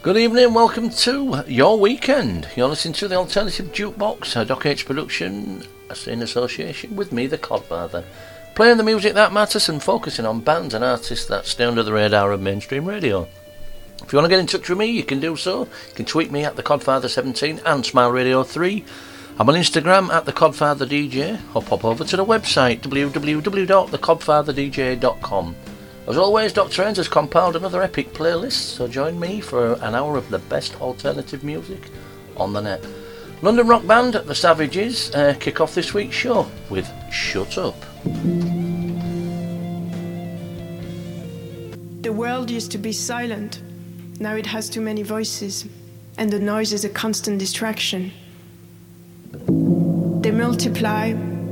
Good evening, welcome to your weekend. You're listening to the Alternative Jukebox, a Doc H production in association with me, the Codfather. Playing the music that matters and focusing on bands and artists that stay under the radar of mainstream radio. If you want to get in touch with me, you can do so. You can tweet me at the Codfather17 and Smile Radio 3. I'm on Instagram at the Codfather DJ or pop over to the website www.thecodfatherdj.com. As always, Dr. Ends has compiled another epic playlist, so join me for an hour of the best alternative music on the net. London rock band The Savages uh, kick off this week's show with Shut Up. The world used to be silent. Now it has too many voices, and the noise is a constant distraction. They multiply,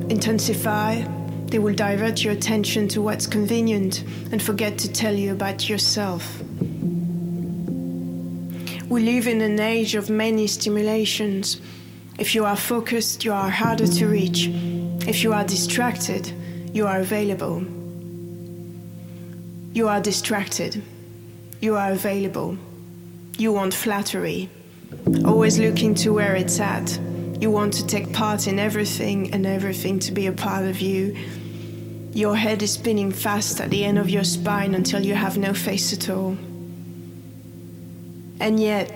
intensify, they will divert your attention to what's convenient and forget to tell you about yourself. We live in an age of many stimulations. If you are focused, you are harder to reach. If you are distracted, you are available. You are distracted. You are available. You want flattery. Always looking to where it's at. You want to take part in everything and everything to be a part of you. Your head is spinning fast at the end of your spine until you have no face at all. And yet,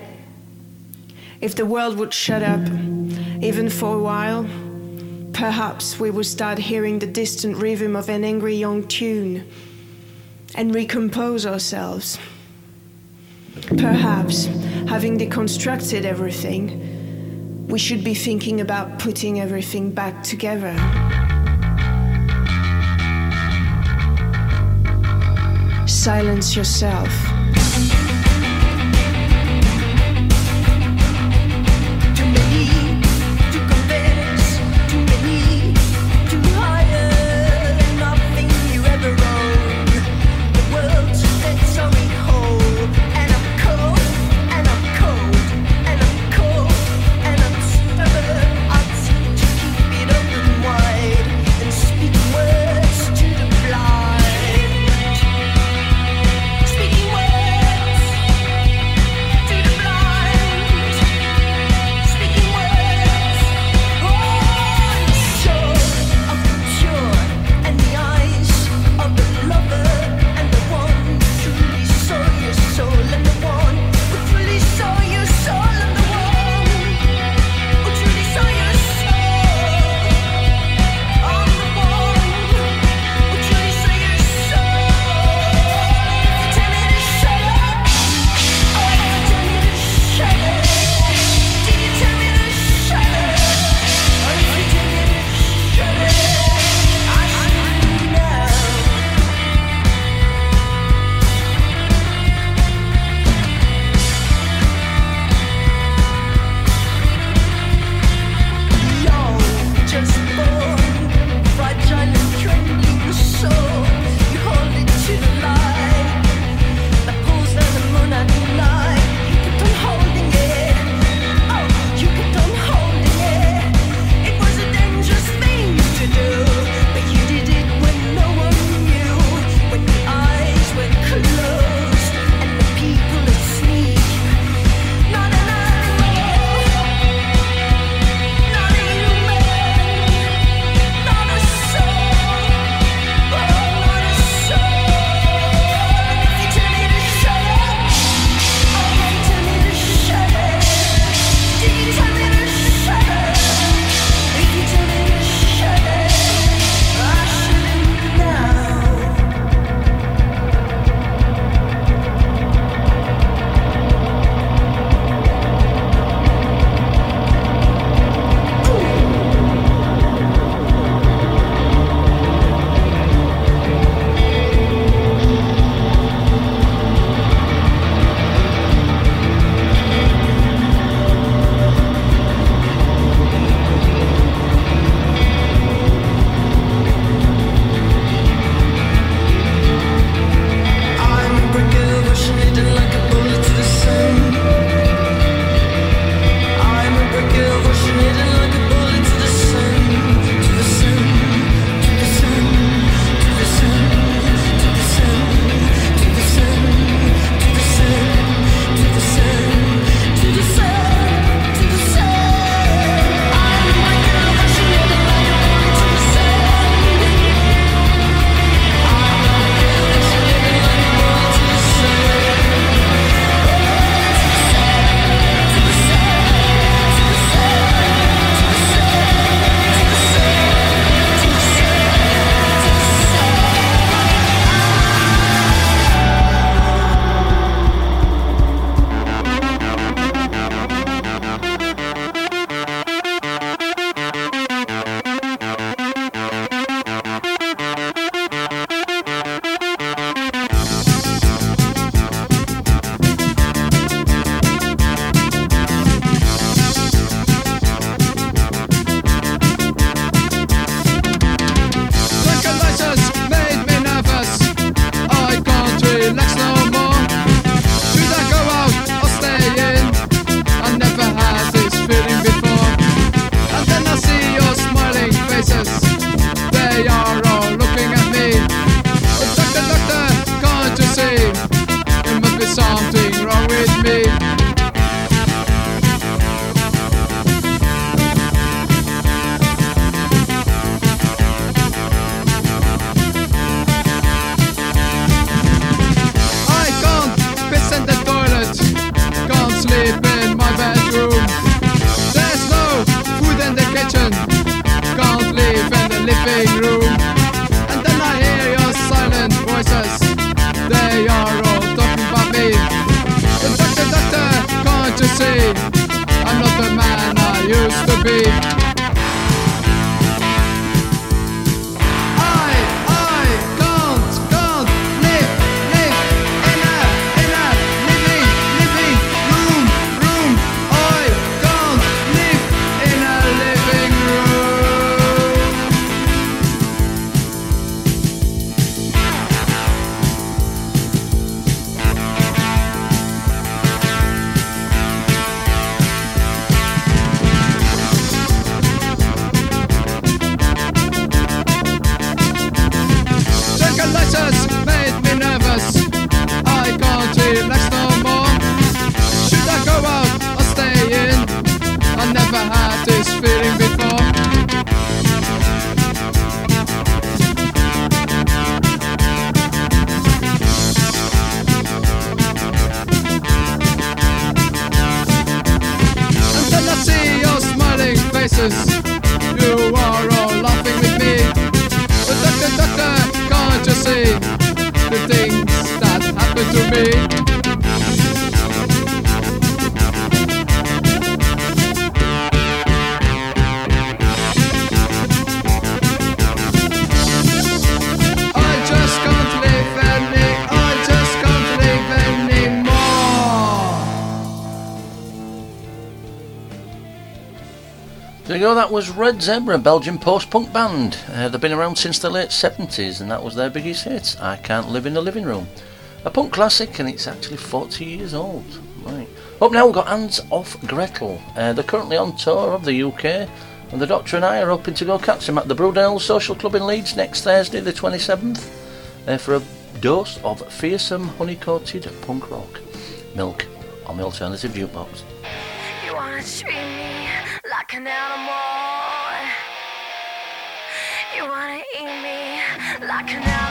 if the world would shut up, even for a while, perhaps we would start hearing the distant rhythm of an angry young tune and recompose ourselves. Perhaps, having deconstructed everything, we should be thinking about putting everything back together. Silence yourself. That was Red Zebra, Belgian post-punk band. Uh, they've been around since the late 70s and that was their biggest hit, I Can't Live in the Living Room. A punk classic and it's actually 40 years old. Right. Up now we've got Hands Off Gretel. Uh, they're currently on tour of the UK and the Doctor and I are hoping to go catch them at the Brudenell Social Club in Leeds next Thursday the 27th uh, for a dose of fearsome honey-coated punk rock. Milk on the alternative jukebox. You wanna me like an animal. You wanna eat me like an animal.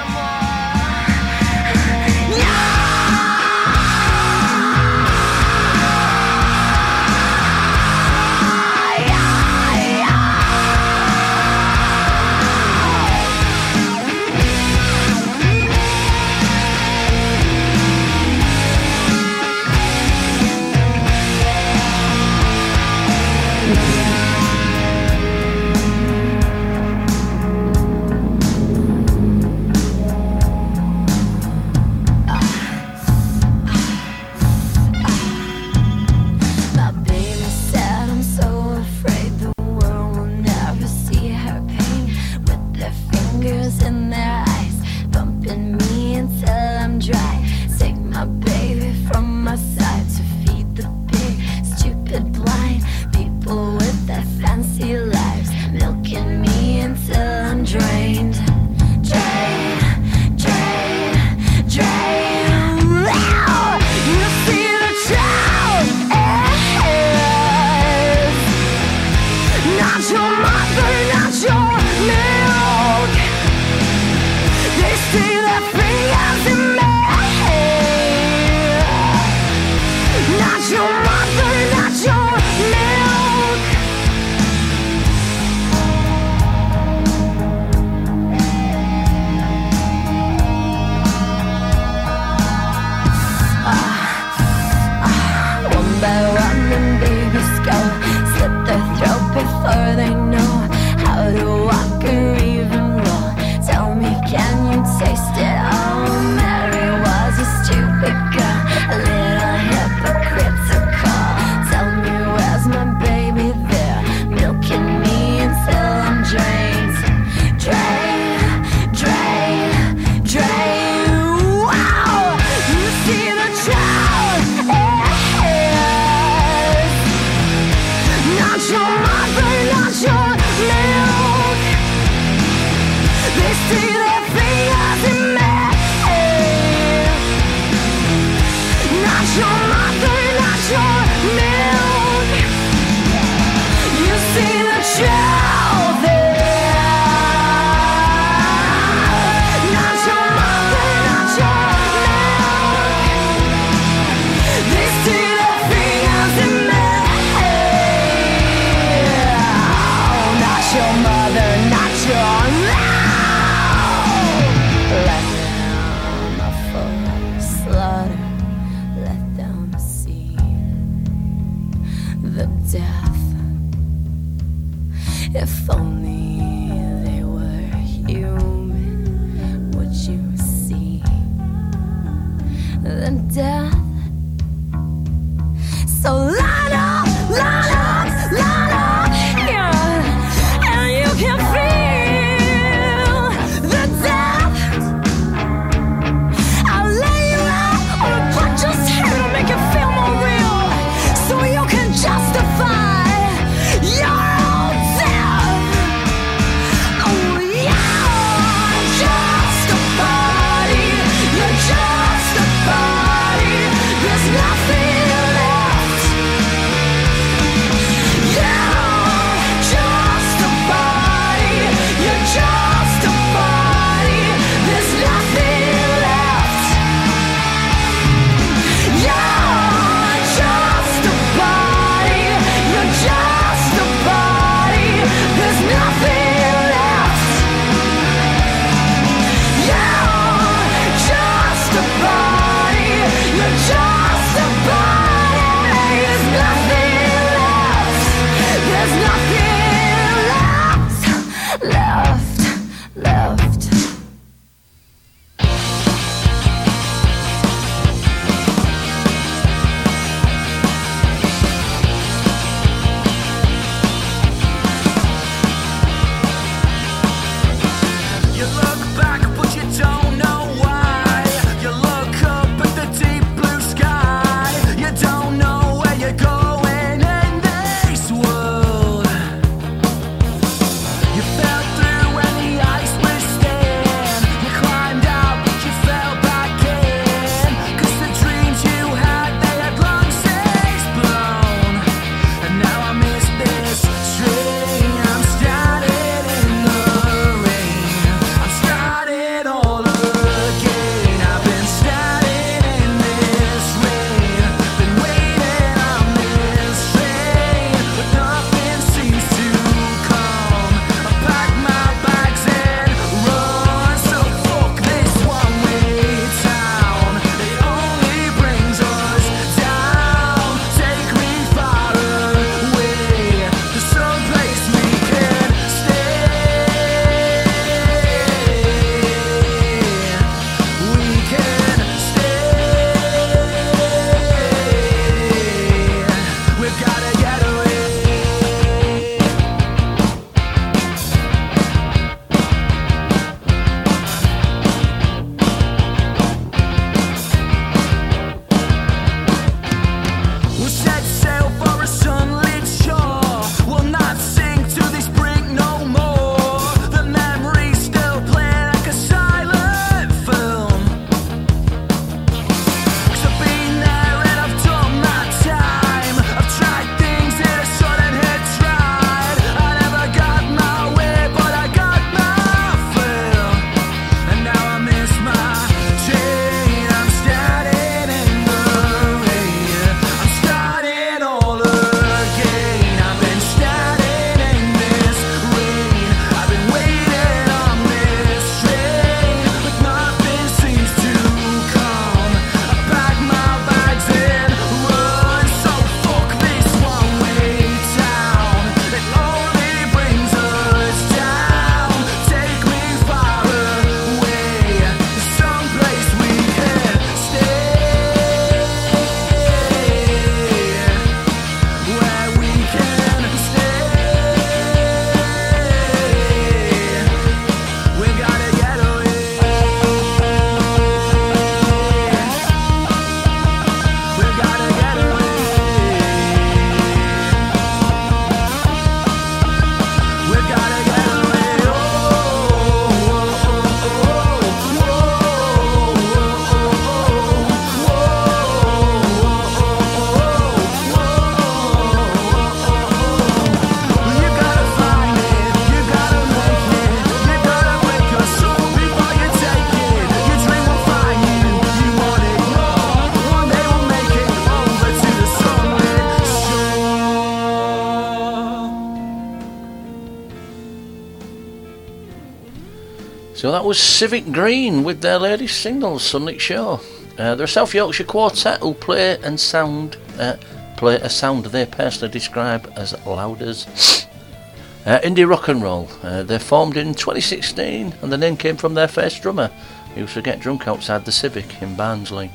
So that was Civic Green with their latest single, Sunlit Shore. Uh, they're a South Yorkshire quartet who play and sound uh, play a sound they personally describe as loud as uh, indie rock and roll. Uh, they formed in 2016 and the name came from their first drummer who used to get drunk outside the Civic in Barnsley.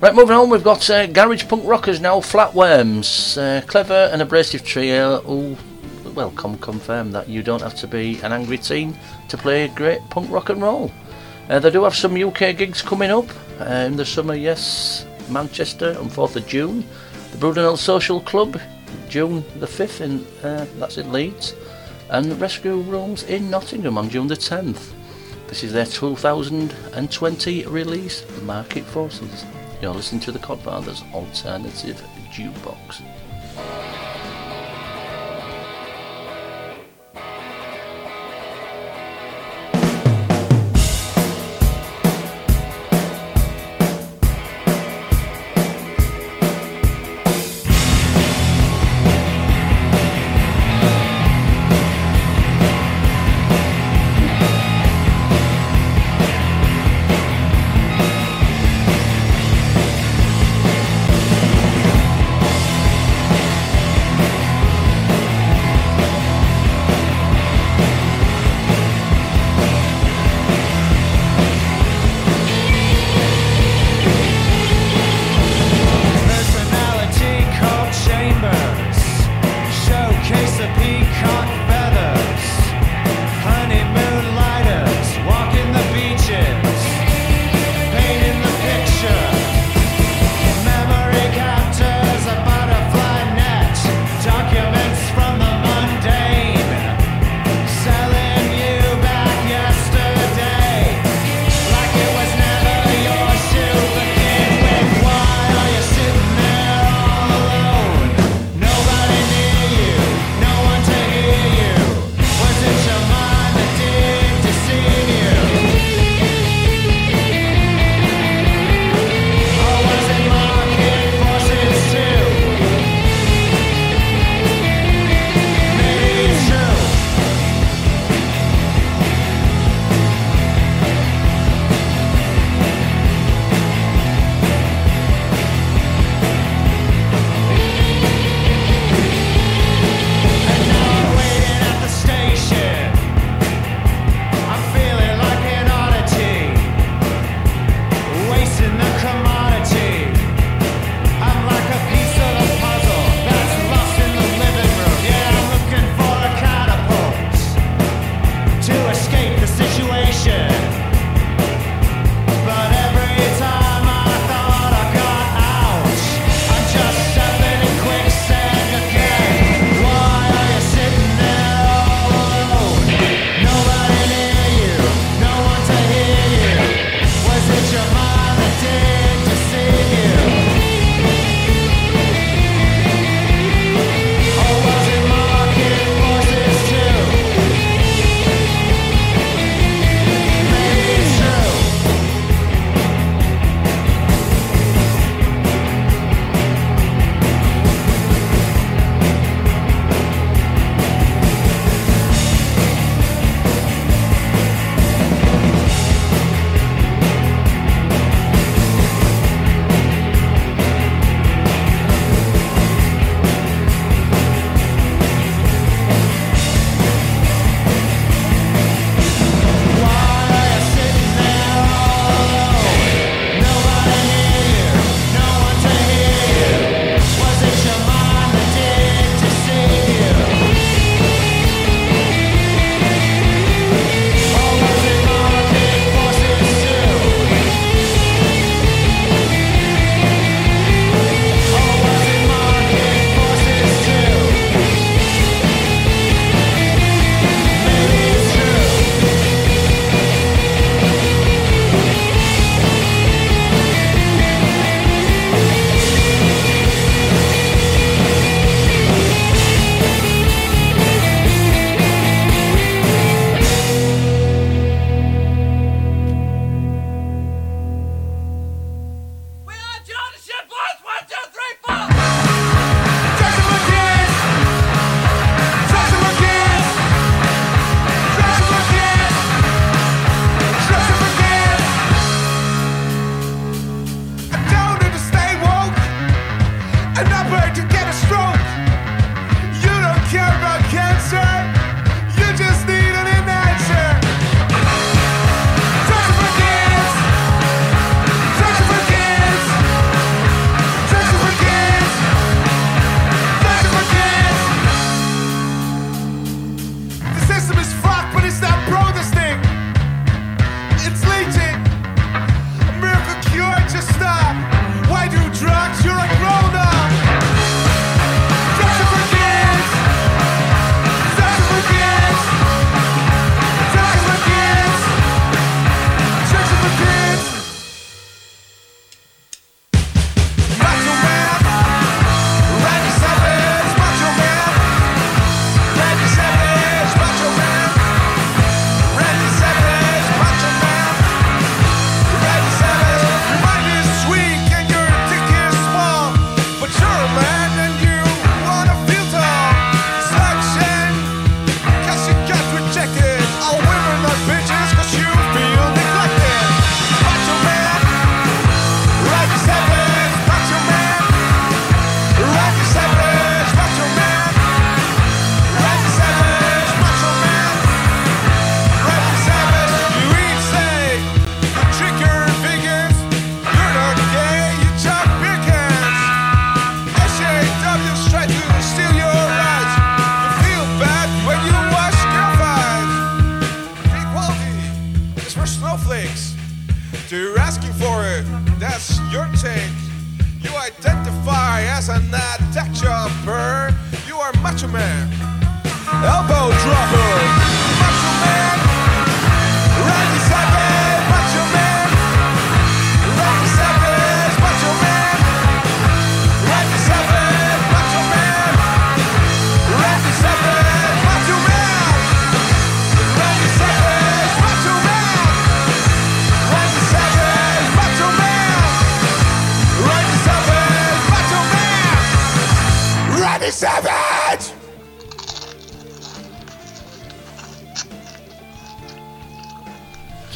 Right, moving on, we've got uh, garage punk rockers now, Flatworms, uh, clever and abrasive trio who, well, confirm that you don't have to be an angry teen to play great punk rock and roll. Uh, they do have some UK gigs coming up uh, in the summer, yes, Manchester on 4th of June, the Brudenell Social Club, June the 5th, in uh, that's in Leeds, and Rescue Rooms in Nottingham on June the 10th. This is their 2020 release, Market Forces. You're listening to the Codfathers Alternative Jukebox.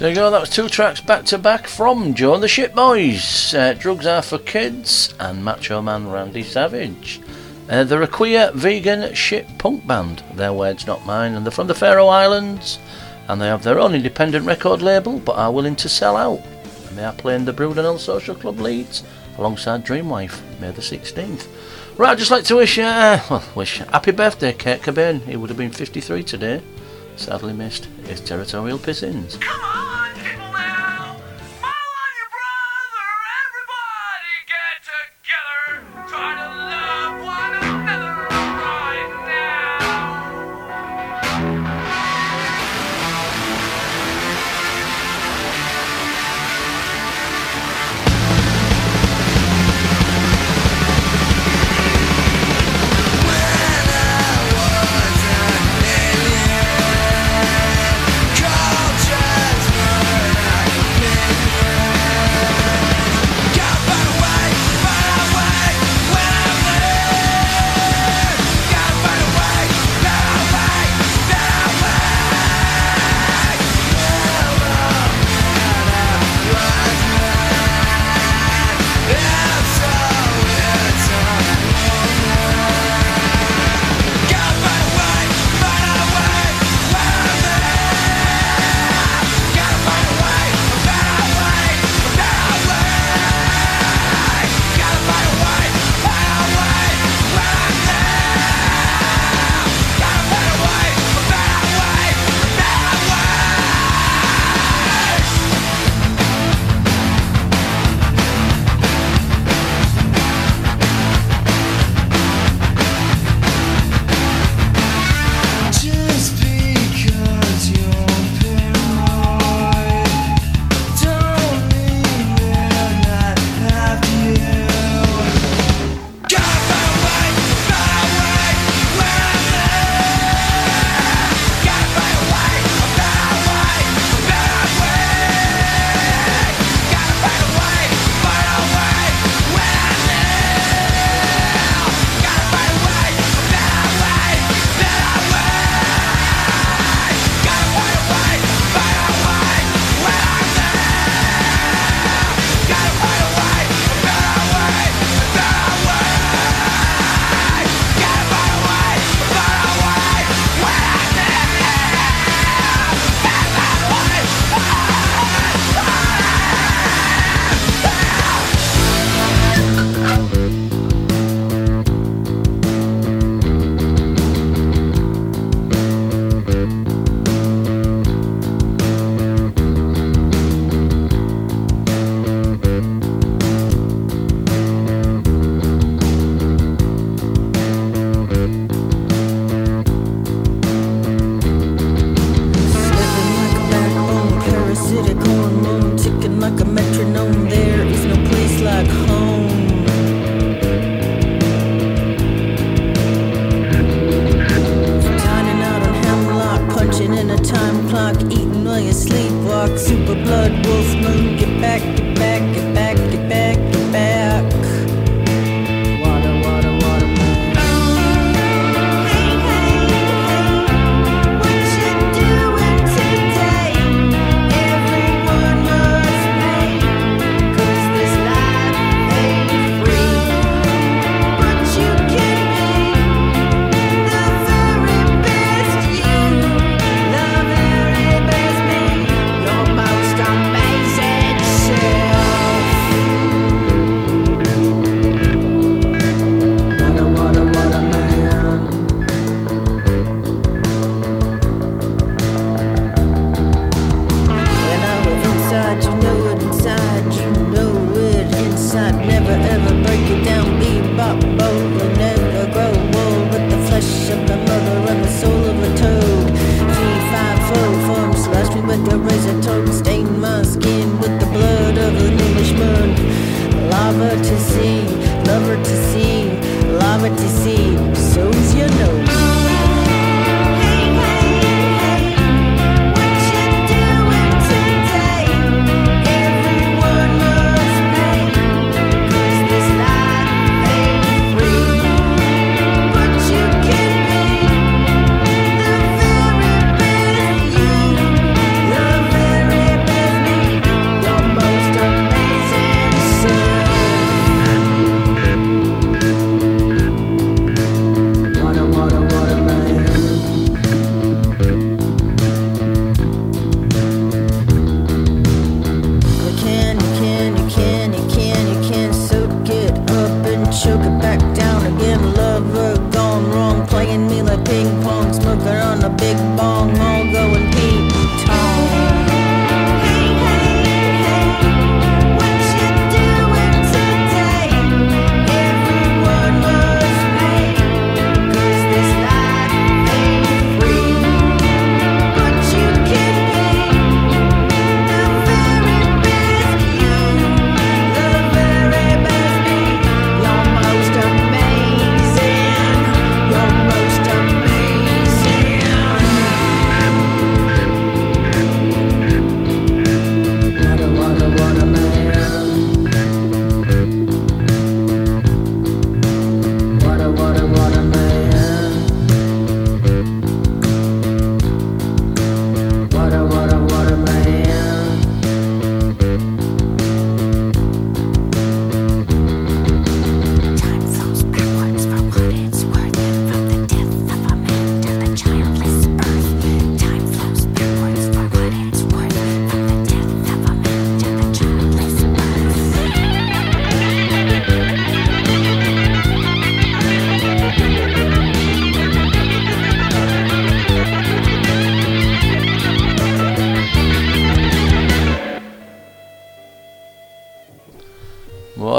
There you go, that was two tracks back to back from Joe and the Shitboys. Uh, Drugs Are for Kids and Macho Man Randy Savage. Uh, they're a queer, vegan, shit punk band. Their words, not mine. And they're from the Faroe Islands. And they have their own independent record label, but are willing to sell out. And they are playing the Brudenell Social Club Leeds alongside Dreamwife, May the 16th. Right, I'd just like to wish, uh, well, wish happy birthday, Kurt Cobain. He would have been 53 today. Sadly missed is territorial pissings. Come on,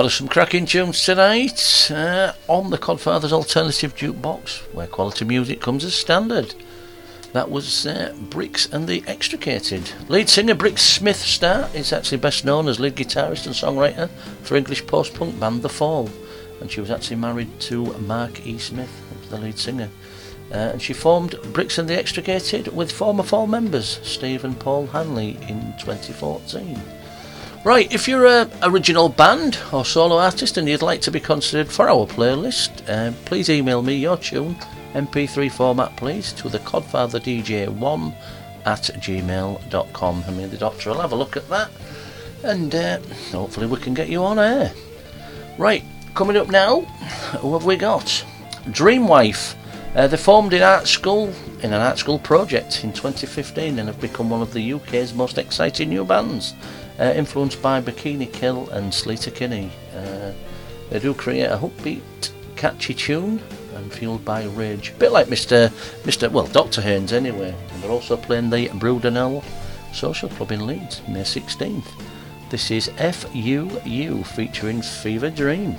Some cracking tunes tonight uh, on the Codfather's Alternative Jukebox, where quality music comes as standard. That was uh, Brix and the Extricated. Lead singer Brix Smith Start is actually best known as lead guitarist and songwriter for English post-punk band The Fall, and she was actually married to Mark E. Smith, the lead singer. Uh, and she formed Brix and the Extricated with former Fall members Steve and Paul Hanley in 2014. Right, if you're a original band or solo artist and you'd like to be considered for our playlist, uh, please email me your tune, MP3 format please, to the codfatherdj1 at gmail.com. I mean, the doctor will have a look at that and uh, hopefully we can get you on air. Right, coming up now, who have we got? Dreamwife. Uh, they formed in art school in an art school project in 2015 and have become one of the UK's most exciting new bands uh, influenced by Bikini Kill and Sleater Kinney. Uh, they do create a upbeat, catchy tune and fueled by rage. A bit like Mr. Mr. Well, Dr. Haynes anyway. And they're also playing the Brudenell Social Club in Leeds, May 16th. This is FUU featuring Fever Dream.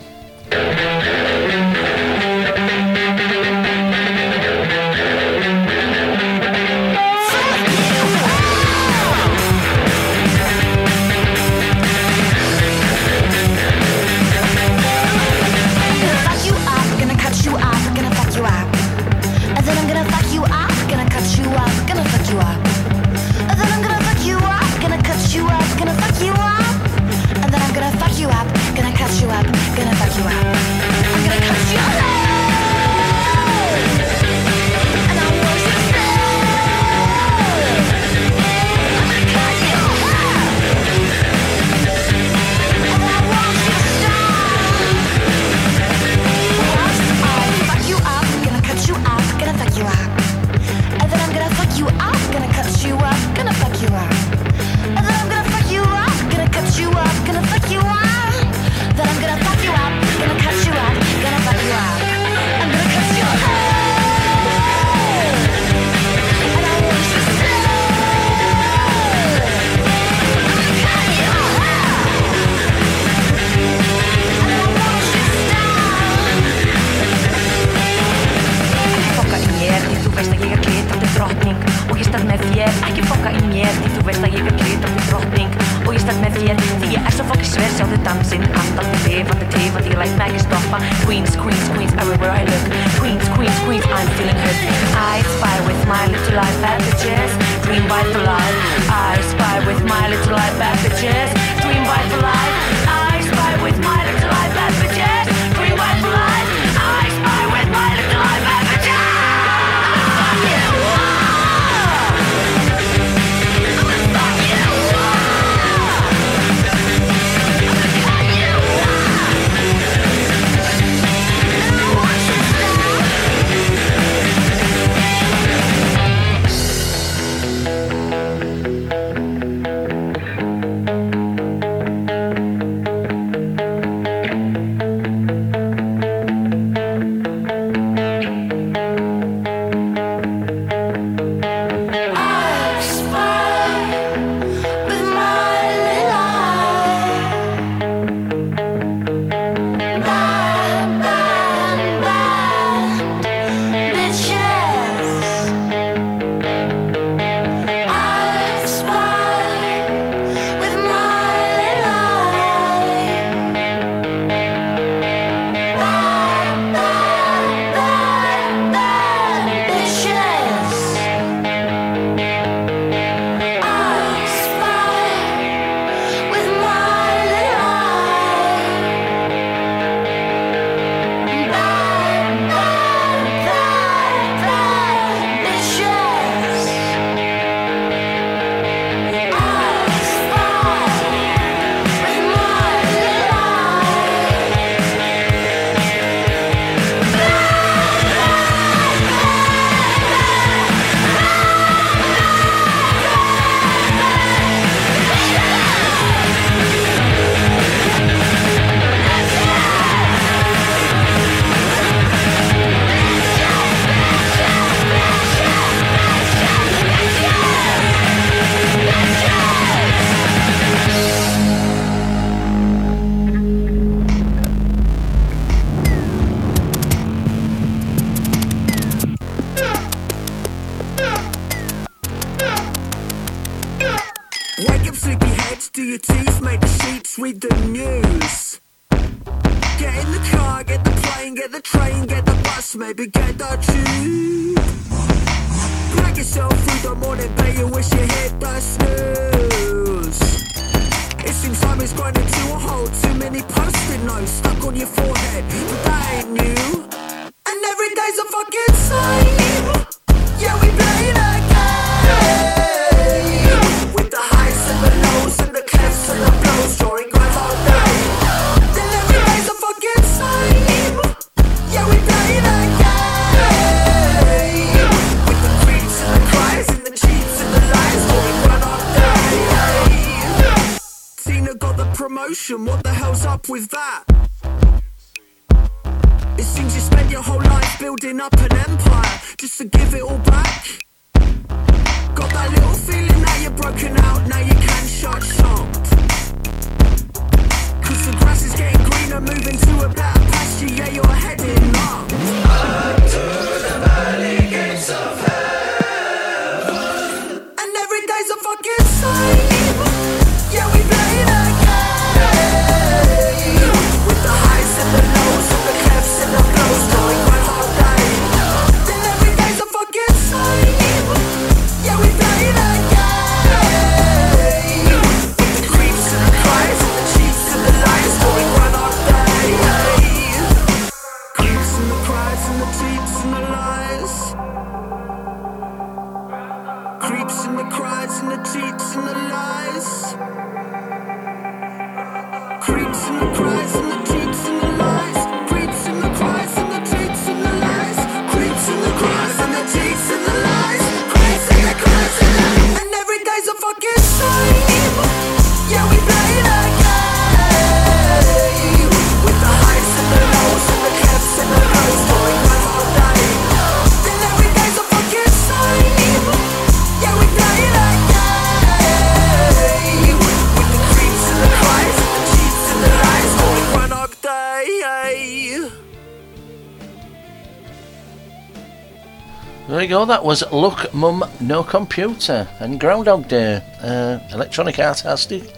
There we go. That was Look Mum No Computer and Groundhog Day. Uh, electronic art artist,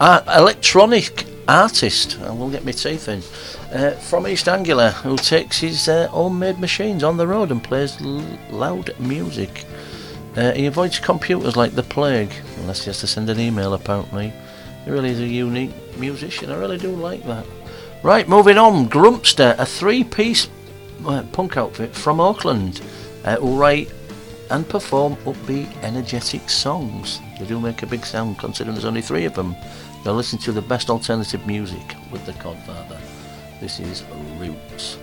uh, electronic artist. I will get my teeth in. Uh, from East Anglia, who takes his uh, homemade machines on the road and plays l- loud music. Uh, he avoids computers like the plague, unless he has to send an email. Apparently, he really is a unique musician. I really do like that. Right, moving on. Grumpster, a three-piece uh, punk outfit from Oakland uh, write and perform upbeat, energetic songs. They do make a big sound considering there's only three of them. They'll listen to the best alternative music with the Codfather. This is Roots.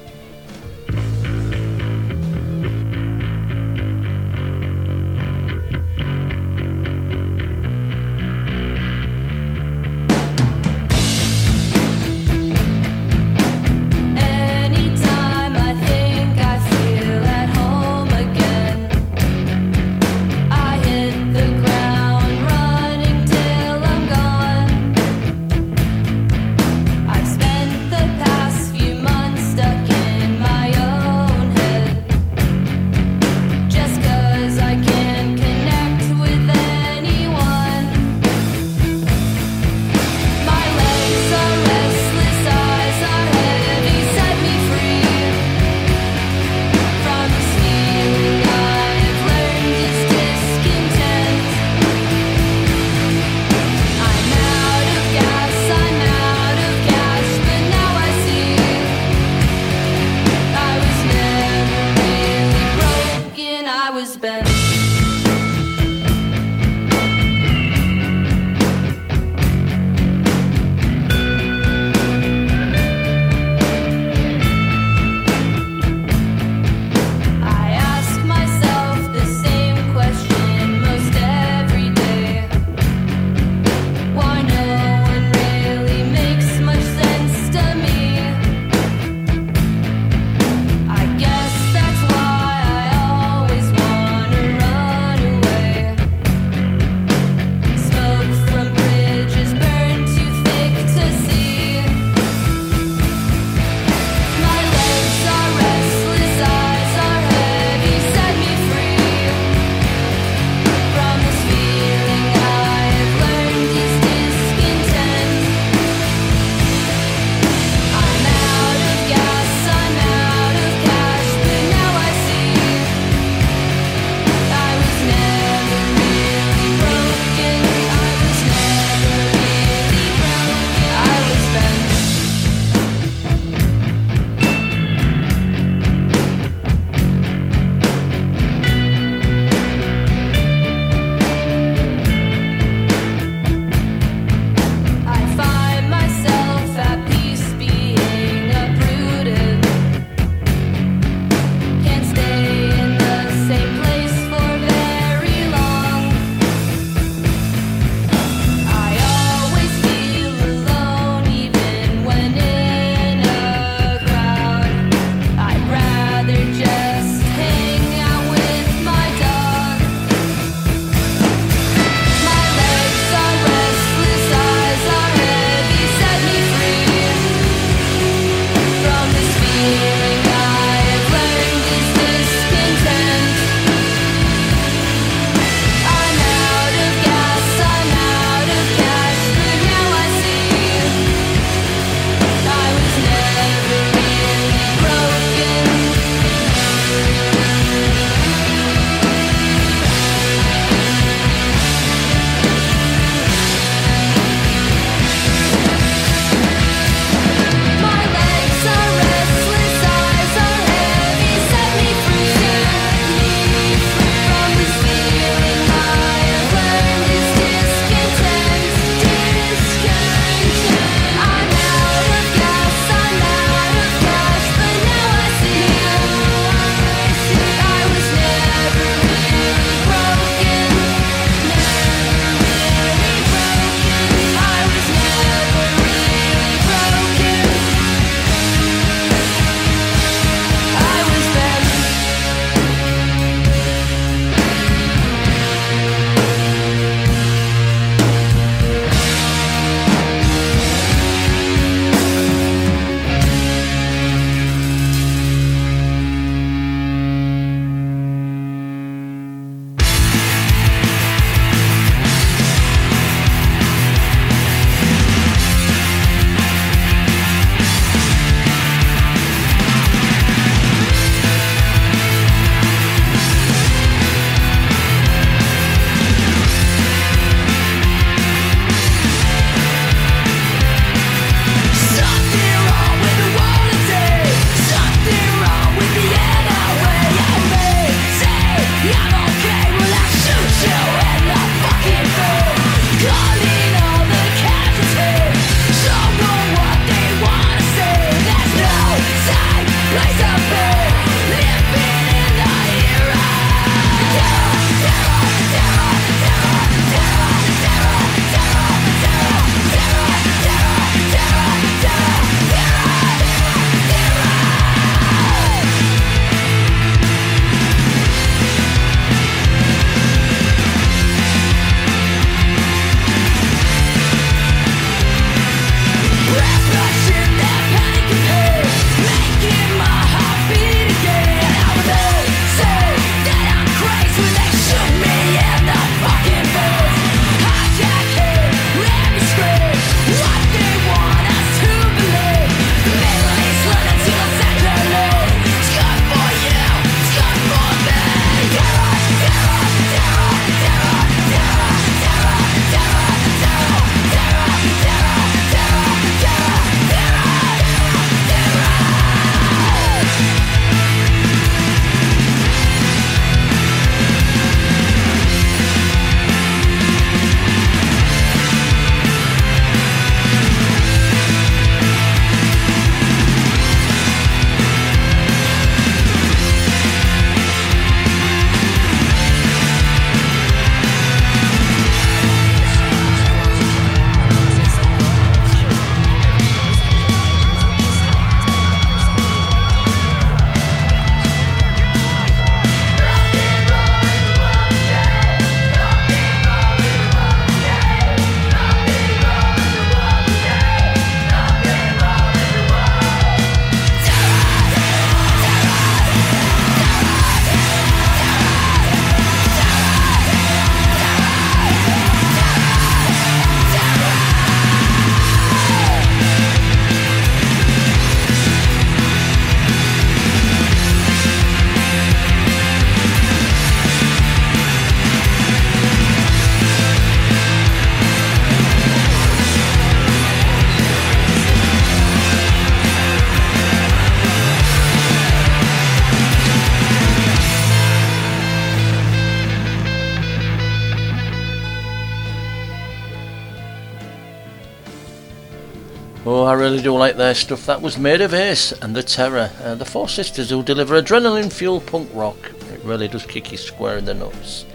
Really do like their stuff. That was Maid of Ace and The Terror, uh, the four sisters who deliver adrenaline fueled punk rock. It really does kick you square in the nuts.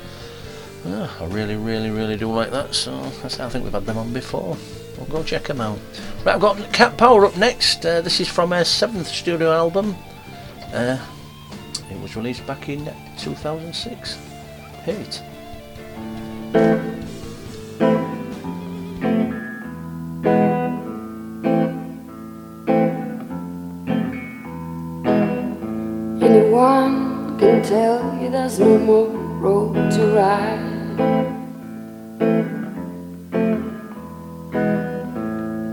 Yeah, I really, really, really do like that. So I think we've had them on before. We'll go check them out. Right, I've got Cat Power up next. Uh, this is from her seventh studio album. Uh, it was released back in 2006. Hate. There's no more road to ride.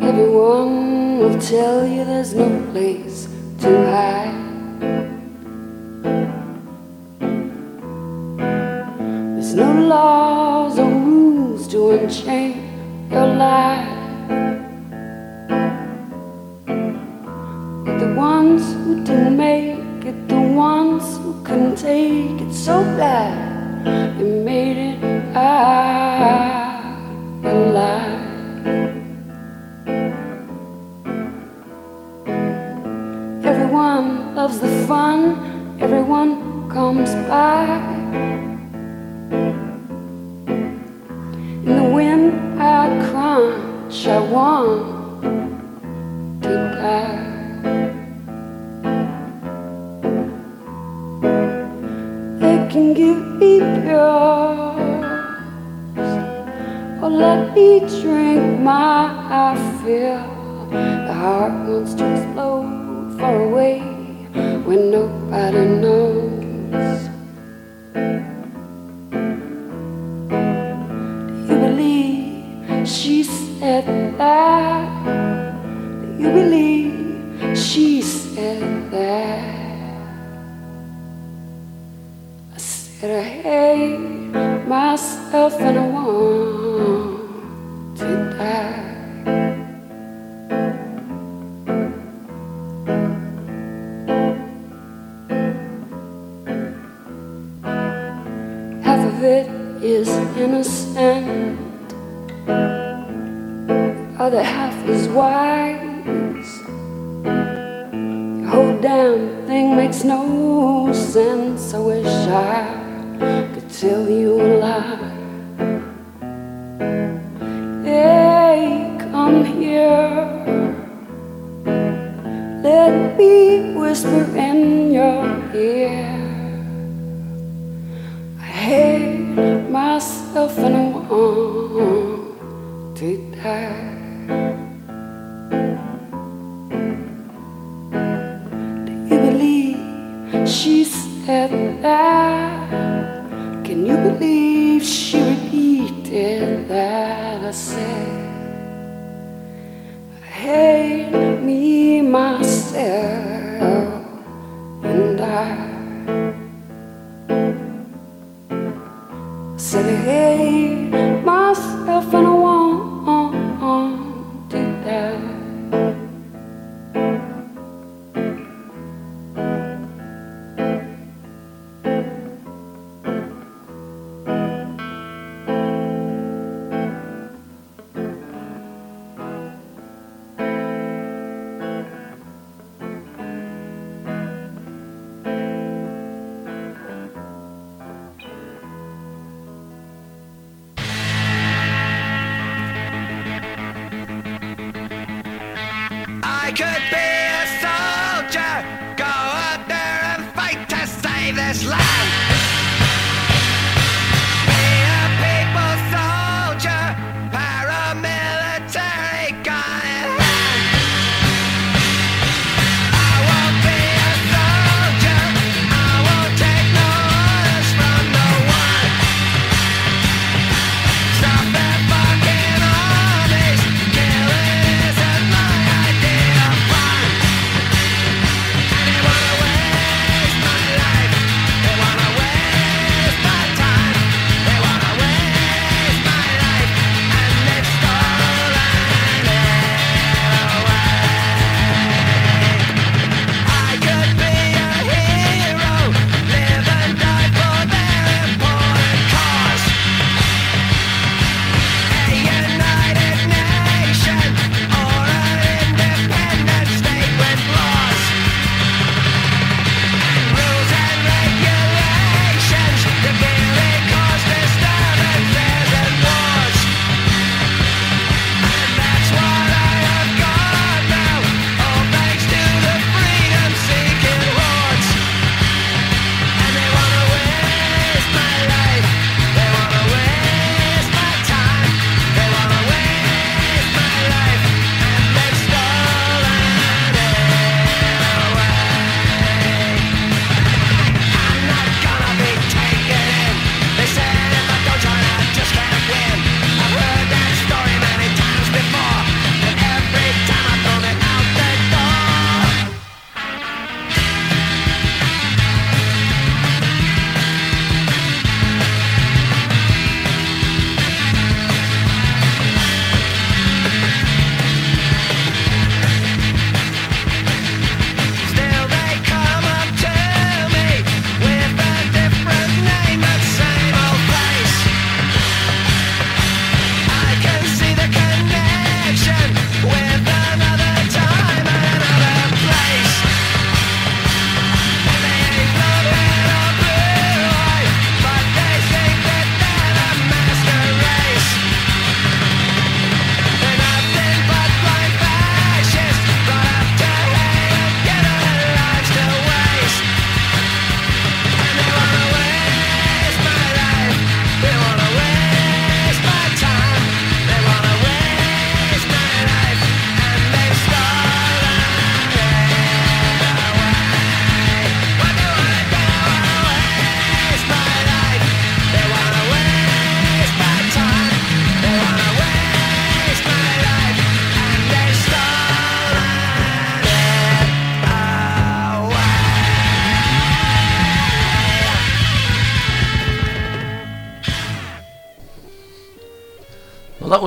Everyone will tell you there's no place to hide. There's no laws or rules to unchain your life. The ones who didn't make ones who couldn't take it so bad, you made it out alive. Everyone loves the fun, everyone comes by. In the wind, I crunch, I want to die. Can give me yours, or let me drink my fill. The heart wants to explode far away when nobody knows. Do you believe she said that? Do you believe whisper in your ear. I hate myself and I want to die.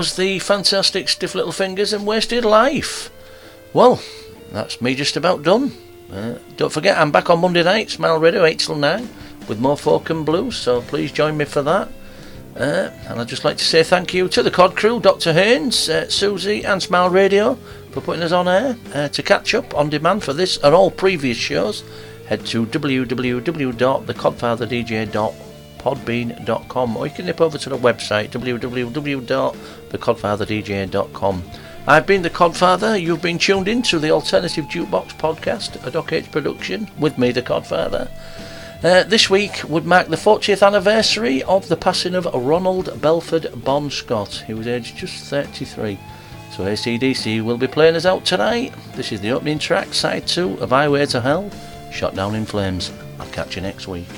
Was the fantastic Stiff Little Fingers and Wasted Life. Well, that's me just about done. Uh, don't forget, I'm back on Monday night, Smile Radio, 8 till 9, with more folk and blues, so please join me for that. Uh, and I'd just like to say thank you to the Cod crew, Dr. Haynes, uh, Susie, and Smile Radio for putting us on air. Uh, to catch up on demand for this and all previous shows, head to www.thecodfatherdj.podbean.com or you can nip over to the website www.thecodfatherdj.com. I've been the Codfather. You've been tuned in to the Alternative Jukebox podcast, a Doc H production, with me, the Codfather. Uh, this week would mark the 40th anniversary of the passing of Ronald Belford Bon Scott. He was aged just 33. So ACDC will be playing us out tonight. This is the opening track, side 2 of Highway to Hell, Shot Down in Flames. I'll catch you next week.